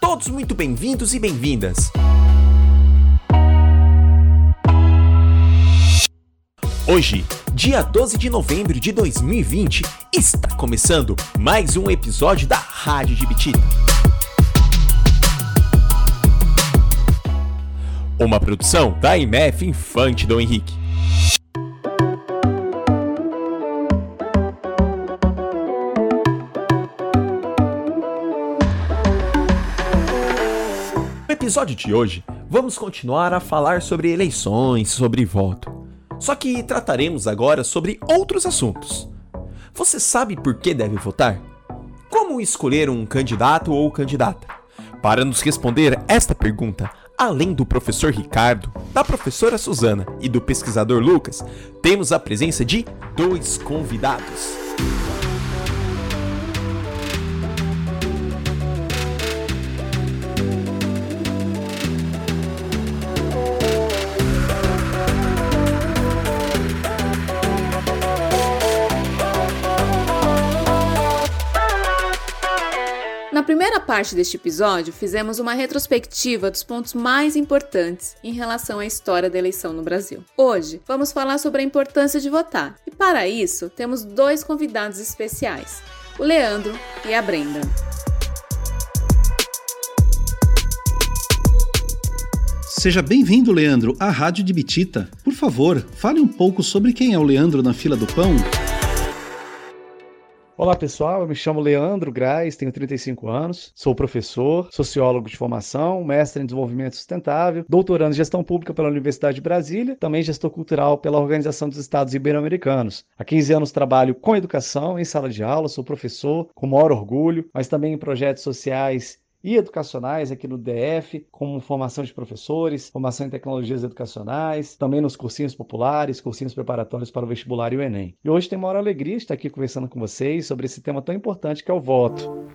Todos muito bem-vindos e bem-vindas. Hoje, dia 12 de novembro de 2020, está começando mais um episódio da Rádio de Bitita. Uma produção da IMF Infante Dom Henrique. Episódio de hoje, vamos continuar a falar sobre eleições, sobre voto. Só que trataremos agora sobre outros assuntos. Você sabe por que deve votar? Como escolher um candidato ou candidata? Para nos responder esta pergunta, além do professor Ricardo, da professora Suzana e do pesquisador Lucas, temos a presença de dois convidados. Na primeira parte deste episódio, fizemos uma retrospectiva dos pontos mais importantes em relação à história da eleição no Brasil. Hoje, vamos falar sobre a importância de votar. E para isso, temos dois convidados especiais: o Leandro e a Brenda. Seja bem-vindo, Leandro, à Rádio de Bitita. Por favor, fale um pouco sobre quem é o Leandro na fila do pão. Olá pessoal, eu me chamo Leandro Graz, tenho 35 anos, sou professor, sociólogo de formação, mestre em desenvolvimento sustentável, doutorando em gestão pública pela Universidade de Brasília, também gestor cultural pela Organização dos Estados Ibero-Americanos. Há 15 anos trabalho com educação em sala de aula, sou professor com maior orgulho, mas também em projetos sociais e educacionais aqui no DF, como formação de professores, formação em tecnologias educacionais, também nos cursinhos populares, cursinhos preparatórios para o vestibular e o Enem. E hoje tem maior alegria estar aqui conversando com vocês sobre esse tema tão importante que é o voto.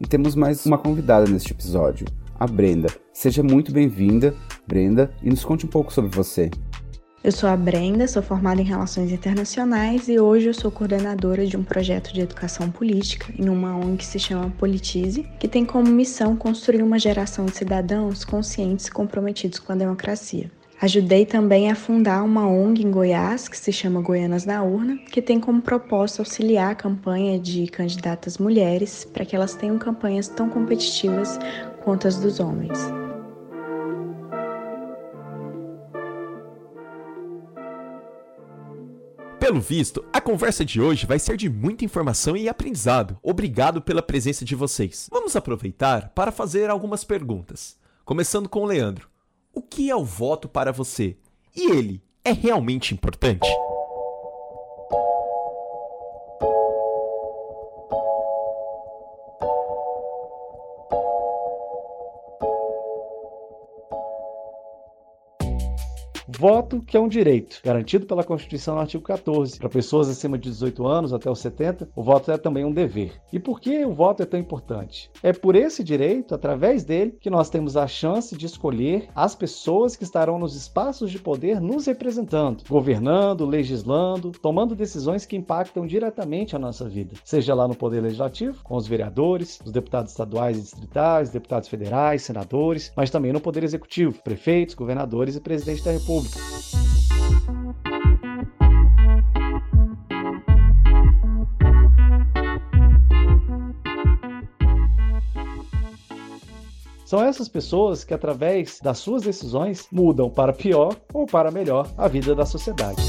E temos mais uma convidada neste episódio, a Brenda. Seja muito bem-vinda, Brenda, e nos conte um pouco sobre você. Eu sou a Brenda, sou formada em Relações Internacionais e hoje eu sou coordenadora de um projeto de educação política em uma ONG que se chama Politize, que tem como missão construir uma geração de cidadãos conscientes e comprometidos com a democracia. Ajudei também a fundar uma ONG em Goiás, que se chama Goianas na Urna, que tem como propósito auxiliar a campanha de candidatas mulheres para que elas tenham campanhas tão competitivas quanto as dos homens. Pelo visto, a conversa de hoje vai ser de muita informação e aprendizado. Obrigado pela presença de vocês. Vamos aproveitar para fazer algumas perguntas. Começando com o Leandro. O que é o voto para você? E ele é realmente importante? Voto, que é um direito, garantido pela Constituição no artigo 14. Para pessoas acima de 18 anos, até os 70, o voto é também um dever. E por que o voto é tão importante? É por esse direito, através dele, que nós temos a chance de escolher as pessoas que estarão nos espaços de poder nos representando, governando, legislando, tomando decisões que impactam diretamente a nossa vida, seja lá no Poder Legislativo, com os vereadores, os deputados estaduais e distritais, deputados federais, senadores, mas também no Poder Executivo, prefeitos, governadores e presidente da República. São essas pessoas que, através das suas decisões, mudam para pior ou para melhor a vida da sociedade.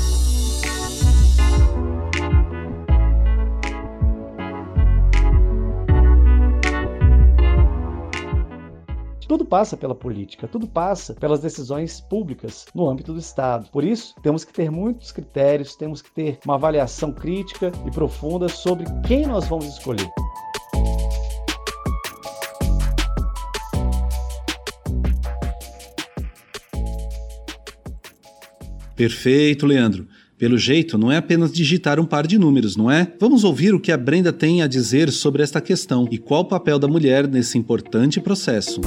Tudo passa pela política, tudo passa pelas decisões públicas no âmbito do Estado. Por isso, temos que ter muitos critérios, temos que ter uma avaliação crítica e profunda sobre quem nós vamos escolher. Perfeito, Leandro. Pelo jeito, não é apenas digitar um par de números, não é? Vamos ouvir o que a Brenda tem a dizer sobre esta questão e qual o papel da mulher nesse importante processo.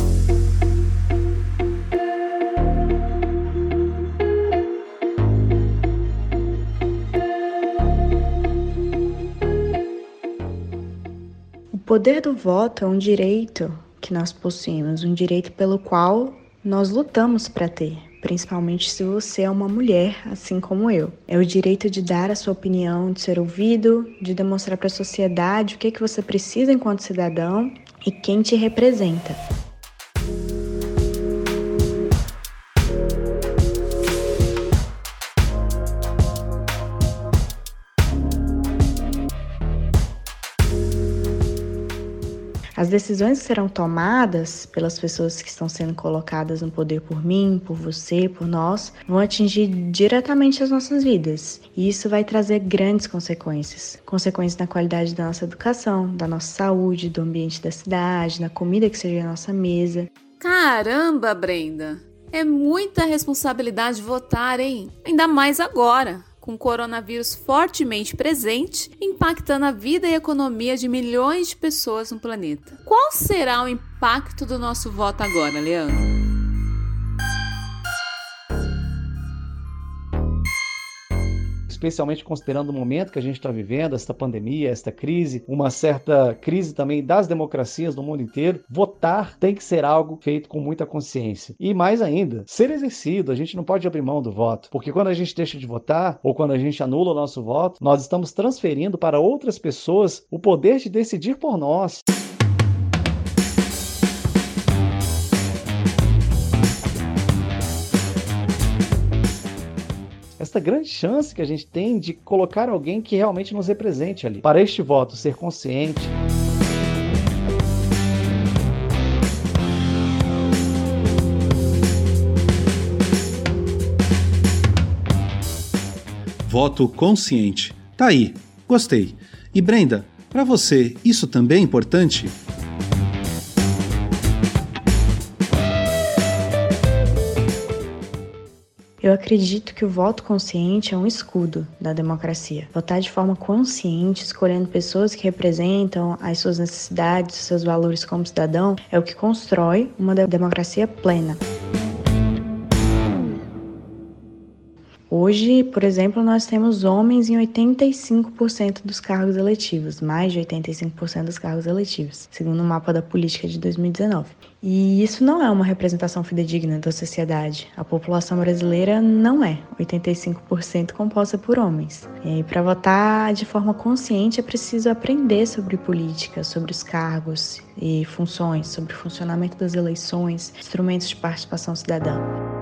O poder do voto é um direito que nós possuímos, um direito pelo qual nós lutamos para ter principalmente se você é uma mulher, assim como eu. É o direito de dar a sua opinião, de ser ouvido, de demonstrar para a sociedade o que, é que você precisa enquanto cidadão e quem te representa. As decisões que serão tomadas pelas pessoas que estão sendo colocadas no poder por mim, por você, por nós, vão atingir diretamente as nossas vidas. E isso vai trazer grandes consequências. Consequências na qualidade da nossa educação, da nossa saúde, do ambiente da cidade, na comida que seja na nossa mesa. Caramba, Brenda! É muita responsabilidade votar, hein? Ainda mais agora com o coronavírus fortemente presente, impactando a vida e a economia de milhões de pessoas no planeta. Qual será o impacto do nosso voto agora, Leandro? Especialmente considerando o momento que a gente está vivendo, esta pandemia, esta crise, uma certa crise também das democracias no mundo inteiro, votar tem que ser algo feito com muita consciência. E mais ainda, ser exercido, a gente não pode abrir mão do voto, porque quando a gente deixa de votar ou quando a gente anula o nosso voto, nós estamos transferindo para outras pessoas o poder de decidir por nós. Esta grande chance que a gente tem de colocar alguém que realmente nos represente ali. Para este voto ser consciente, Voto consciente. Tá aí. Gostei. E Brenda, para você, isso também é importante? Eu acredito que o voto consciente é um escudo da democracia. Votar de forma consciente, escolhendo pessoas que representam as suas necessidades, os seus valores como cidadão, é o que constrói uma democracia plena. Hoje, por exemplo, nós temos homens em 85% dos cargos eletivos, mais de 85% dos cargos eletivos, segundo o mapa da política de 2019. E isso não é uma representação fidedigna da sociedade. A população brasileira não é 85% composta por homens. E para votar de forma consciente é preciso aprender sobre política, sobre os cargos e funções, sobre o funcionamento das eleições, instrumentos de participação cidadã.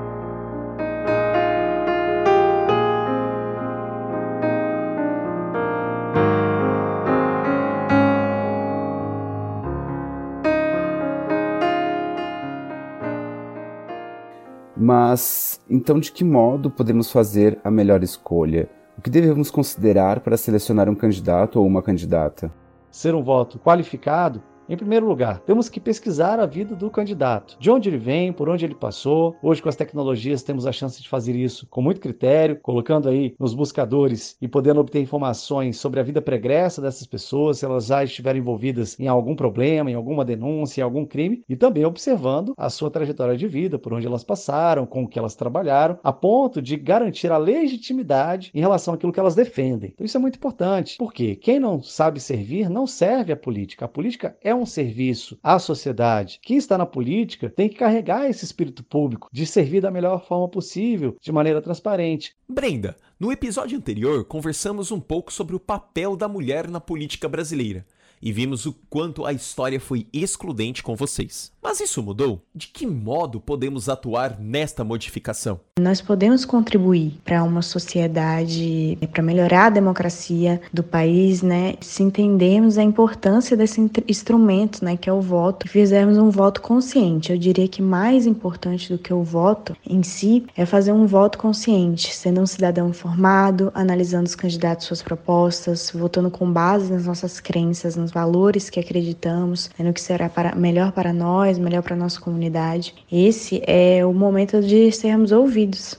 Mas então, de que modo podemos fazer a melhor escolha? O que devemos considerar para selecionar um candidato ou uma candidata? Ser um voto qualificado em primeiro lugar, temos que pesquisar a vida do candidato, de onde ele vem, por onde ele passou. Hoje, com as tecnologias, temos a chance de fazer isso com muito critério, colocando aí nos buscadores e podendo obter informações sobre a vida pregressa dessas pessoas, se elas já estiveram envolvidas em algum problema, em alguma denúncia, em algum crime, e também observando a sua trajetória de vida, por onde elas passaram, com o que elas trabalharam, a ponto de garantir a legitimidade em relação àquilo que elas defendem. Então, isso é muito importante, porque quem não sabe servir não serve à política. A política é um serviço à sociedade. Quem está na política tem que carregar esse espírito público de servir da melhor forma possível, de maneira transparente. Brenda, no episódio anterior conversamos um pouco sobre o papel da mulher na política brasileira e vimos o quanto a história foi excludente com vocês. Mas isso mudou? De que modo podemos atuar nesta modificação? Nós podemos contribuir para uma sociedade, para melhorar a democracia do país, né? Se entendermos a importância desse instrumento, né, que é o voto, e fizermos um voto consciente. Eu diria que mais importante do que o voto em si é fazer um voto consciente, sendo um cidadão informado, analisando os candidatos, suas propostas, votando com base nas nossas crenças, nos valores que acreditamos, no que será para, melhor para nós, melhor para nossa comunidade. Esse é o momento de sermos ouvidos.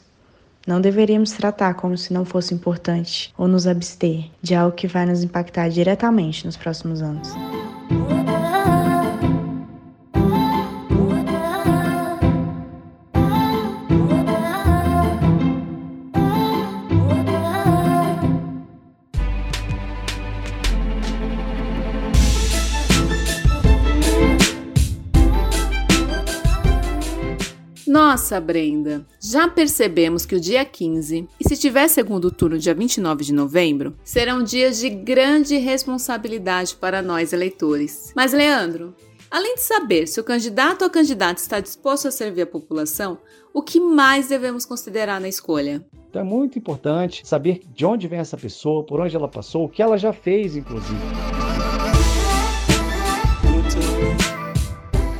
Não deveríamos tratar como se não fosse importante ou nos abster de algo que vai nos impactar diretamente nos próximos anos. Nossa, Brenda, já percebemos que o dia 15 e se tiver segundo turno dia 29 de novembro, serão dias de grande responsabilidade para nós eleitores. Mas, Leandro, além de saber se o candidato ou candidata está disposto a servir a população, o que mais devemos considerar na escolha? Então é muito importante saber de onde vem essa pessoa, por onde ela passou, o que ela já fez, inclusive.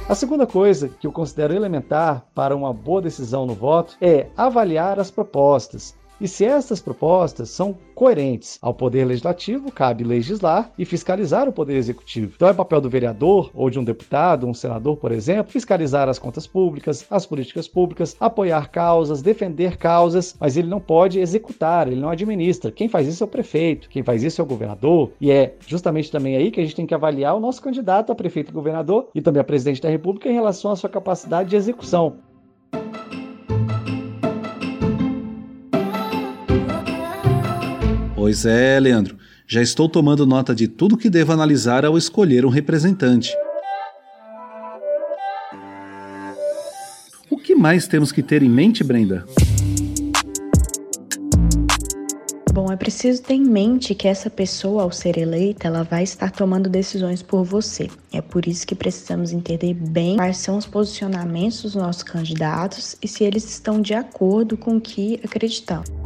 A segunda coisa que eu considero elementar para uma boa decisão no voto é avaliar as propostas e se estas propostas são coerentes ao Poder Legislativo, cabe legislar e fiscalizar o Poder Executivo. Então é papel do vereador ou de um deputado, um senador, por exemplo, fiscalizar as contas públicas, as políticas públicas, apoiar causas, defender causas, mas ele não pode executar, ele não administra. Quem faz isso é o prefeito, quem faz isso é o governador, e é justamente também aí que a gente tem que avaliar o nosso candidato a prefeito e governador e também a presidente da República em relação à sua capacidade de execução. Pois é, Leandro. Já estou tomando nota de tudo que devo analisar ao escolher um representante. O que mais temos que ter em mente, Brenda? Bom, é preciso ter em mente que essa pessoa, ao ser eleita, ela vai estar tomando decisões por você. É por isso que precisamos entender bem quais são os posicionamentos dos nossos candidatos e se eles estão de acordo com o que acreditamos.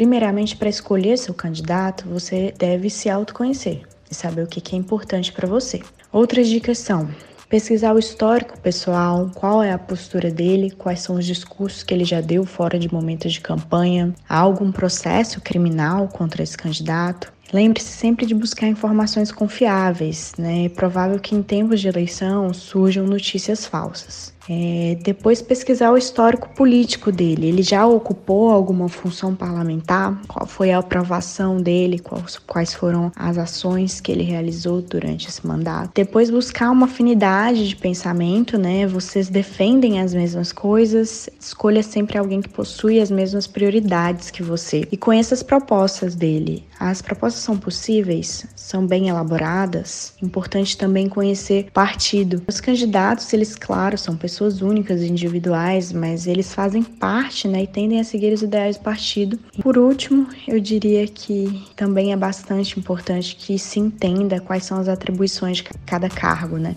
Primeiramente, para escolher seu candidato, você deve se autoconhecer e saber o que é importante para você. Outras dicas são pesquisar o histórico pessoal, qual é a postura dele, quais são os discursos que ele já deu fora de momentos de campanha, há algum processo criminal contra esse candidato. Lembre-se sempre de buscar informações confiáveis, né? É provável que em tempos de eleição surjam notícias falsas. É, depois pesquisar o histórico político dele. Ele já ocupou alguma função parlamentar? Qual foi a aprovação dele? Quais, quais foram as ações que ele realizou durante esse mandato? Depois buscar uma afinidade de pensamento, né? Vocês defendem as mesmas coisas. Escolha sempre alguém que possui as mesmas prioridades que você e conheça as propostas dele. As propostas são possíveis, são bem elaboradas. Importante também conhecer partido. Os candidatos, eles, claro, são pessoas pessoas únicas, individuais, mas eles fazem parte né, e tendem a seguir os ideais do partido. Por último, eu diria que também é bastante importante que se entenda quais são as atribuições de cada cargo, né?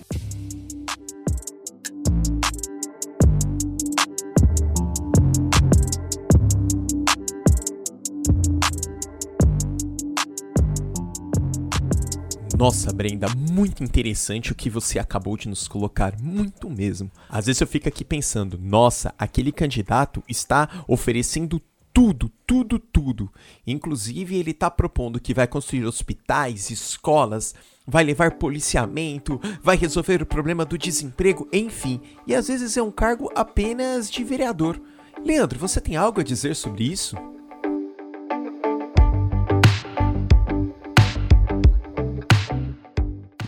Nossa, Brenda, muito interessante o que você acabou de nos colocar, muito mesmo. Às vezes eu fico aqui pensando, nossa, aquele candidato está oferecendo tudo, tudo, tudo. Inclusive, ele está propondo que vai construir hospitais, escolas, vai levar policiamento, vai resolver o problema do desemprego, enfim. E às vezes é um cargo apenas de vereador. Leandro, você tem algo a dizer sobre isso?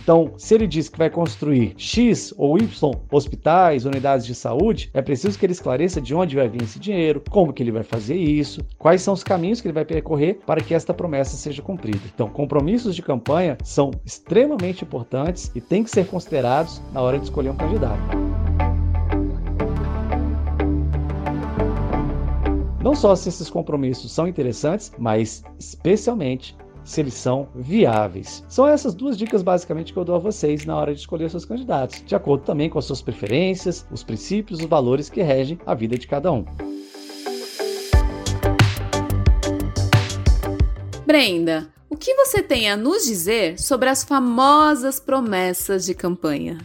Então, se ele diz que vai construir X ou Y hospitais, unidades de saúde, é preciso que ele esclareça de onde vai vir esse dinheiro, como que ele vai fazer isso, quais são os caminhos que ele vai percorrer para que esta promessa seja cumprida. Então, compromissos de campanha são extremamente importantes e têm que ser considerados na hora de escolher um candidato. Não só se esses compromissos são interessantes, mas especialmente se eles são viáveis. São essas duas dicas basicamente que eu dou a vocês na hora de escolher seus candidatos, de acordo também com as suas preferências, os princípios, os valores que regem a vida de cada um. Brenda, o que você tem a nos dizer sobre as famosas promessas de campanha?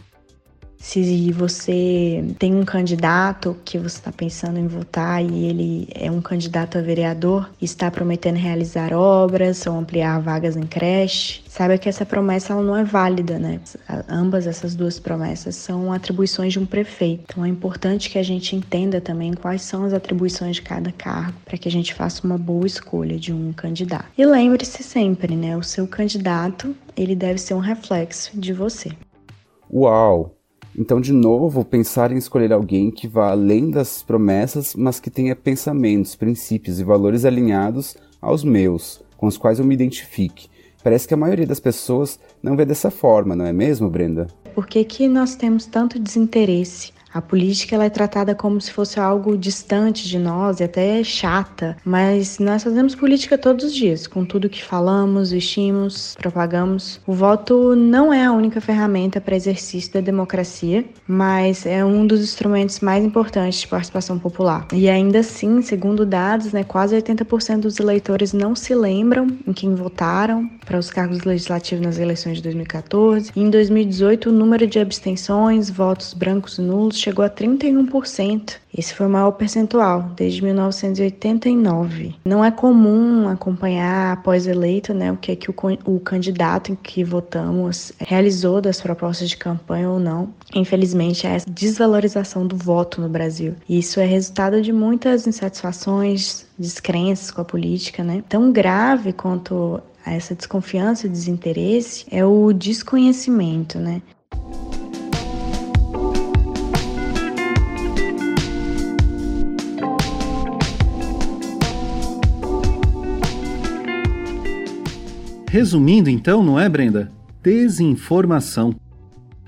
Se você tem um candidato que você está pensando em votar e ele é um candidato a vereador e está prometendo realizar obras ou ampliar vagas em creche, saiba que essa promessa ela não é válida, né? Ambas essas duas promessas são atribuições de um prefeito. Então é importante que a gente entenda também quais são as atribuições de cada cargo para que a gente faça uma boa escolha de um candidato. E lembre-se sempre, né? O seu candidato ele deve ser um reflexo de você. Uau! Então, de novo, pensar em escolher alguém que vá além das promessas, mas que tenha pensamentos, princípios e valores alinhados aos meus, com os quais eu me identifique. Parece que a maioria das pessoas não vê dessa forma, não é mesmo, Brenda? por que, que nós temos tanto desinteresse a política ela é tratada como se fosse algo distante de nós e até chata, mas nós fazemos política todos os dias, com tudo que falamos, vestimos, propagamos. O voto não é a única ferramenta para exercício da democracia, mas é um dos instrumentos mais importantes de participação popular. E ainda assim, segundo dados, né, quase 80% dos eleitores não se lembram em quem votaram para os cargos legislativos nas eleições de 2014. E em 2018, o número de abstenções, votos brancos e nulos chegou a 31%. Esse foi o maior percentual desde 1989. Não é comum acompanhar após eleito né, o que é que o, o candidato em que votamos realizou das propostas de campanha ou não. Infelizmente, é essa desvalorização do voto no Brasil. E isso é resultado de muitas insatisfações, descrenças com a política, né? Tão grave quanto essa desconfiança e desinteresse é o desconhecimento, né? Resumindo, então, não é, Brenda? Desinformação.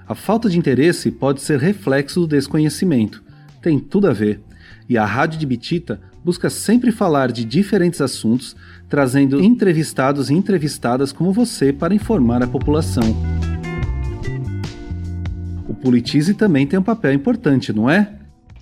A falta de interesse pode ser reflexo do desconhecimento. Tem tudo a ver. E a Rádio de Bitita busca sempre falar de diferentes assuntos, trazendo entrevistados e entrevistadas como você para informar a população. O Politize também tem um papel importante, não é?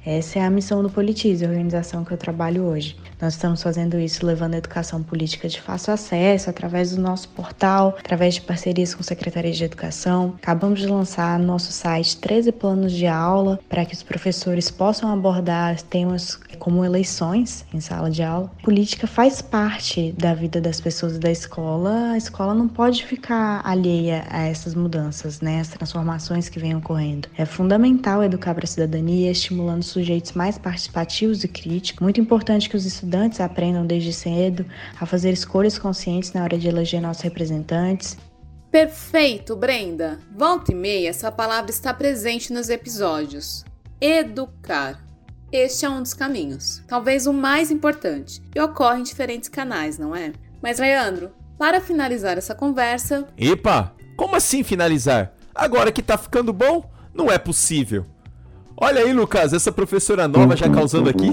Essa é a missão do Politize, a organização que eu trabalho hoje. Nós estamos fazendo isso levando a educação política de fácil acesso através do nosso portal, através de parcerias com secretarias de educação. Acabamos de lançar no nosso site 13 planos de aula para que os professores possam abordar temas como eleições em sala de aula. política faz parte da vida das pessoas da escola. A escola não pode ficar alheia a essas mudanças, né, as transformações que vêm ocorrendo. É fundamental educar para a cidadania, estimulando sujeitos mais participativos e críticos. Muito importante que os estudantes estudantes aprendam desde cedo a fazer escolhas conscientes na hora de eleger nossos representantes. Perfeito, Brenda! Volta e meia, essa palavra está presente nos episódios. Educar. Este é um dos caminhos, talvez o mais importante, e ocorre em diferentes canais, não é? Mas, Leandro, para finalizar essa conversa. Epa! Como assim finalizar? Agora que tá ficando bom? Não é possível. Olha aí, Lucas, essa professora nova já causando aqui.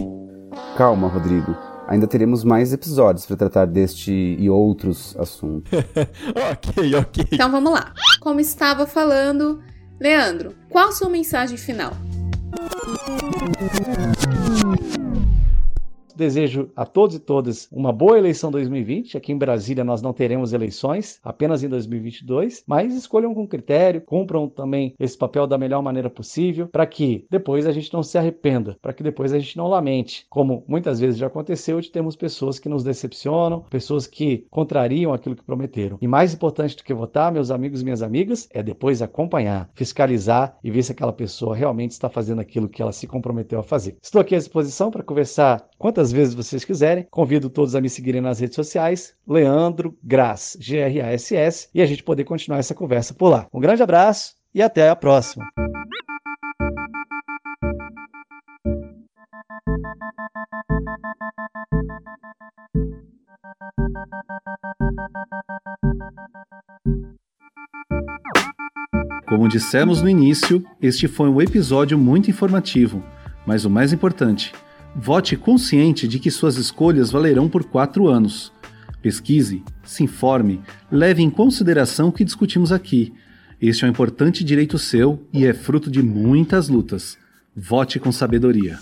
Calma, Rodrigo ainda teremos mais episódios para tratar deste e outros assuntos. ok, ok. Então vamos lá. Como estava falando, Leandro, qual sua mensagem final? Desejo a todos e todas uma boa eleição 2020. Aqui em Brasília nós não teremos eleições, apenas em 2022, mas escolham com critério, cumpram também esse papel da melhor maneira possível, para que depois a gente não se arrependa, para que depois a gente não lamente, como muitas vezes já aconteceu de termos pessoas que nos decepcionam, pessoas que contrariam aquilo que prometeram. E mais importante do que votar, meus amigos e minhas amigas, é depois acompanhar, fiscalizar e ver se aquela pessoa realmente está fazendo aquilo que ela se comprometeu a fazer. Estou aqui à disposição para conversar quantas quantas vezes vocês quiserem. Convido todos a me seguirem nas redes sociais, Leandro Gras, G-R-A-S-S, e a gente poder continuar essa conversa por lá. Um grande abraço e até a próxima. Como dissemos no início, este foi um episódio muito informativo, mas o mais importante, Vote consciente de que suas escolhas valerão por quatro anos. Pesquise, se informe, leve em consideração o que discutimos aqui. Este é um importante direito seu e é fruto de muitas lutas. Vote com sabedoria.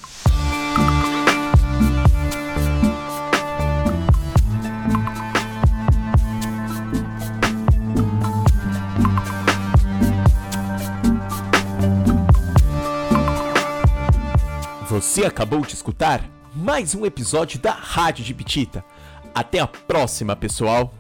Você acabou de escutar mais um episódio da Rádio de Pitita. Até a próxima, pessoal!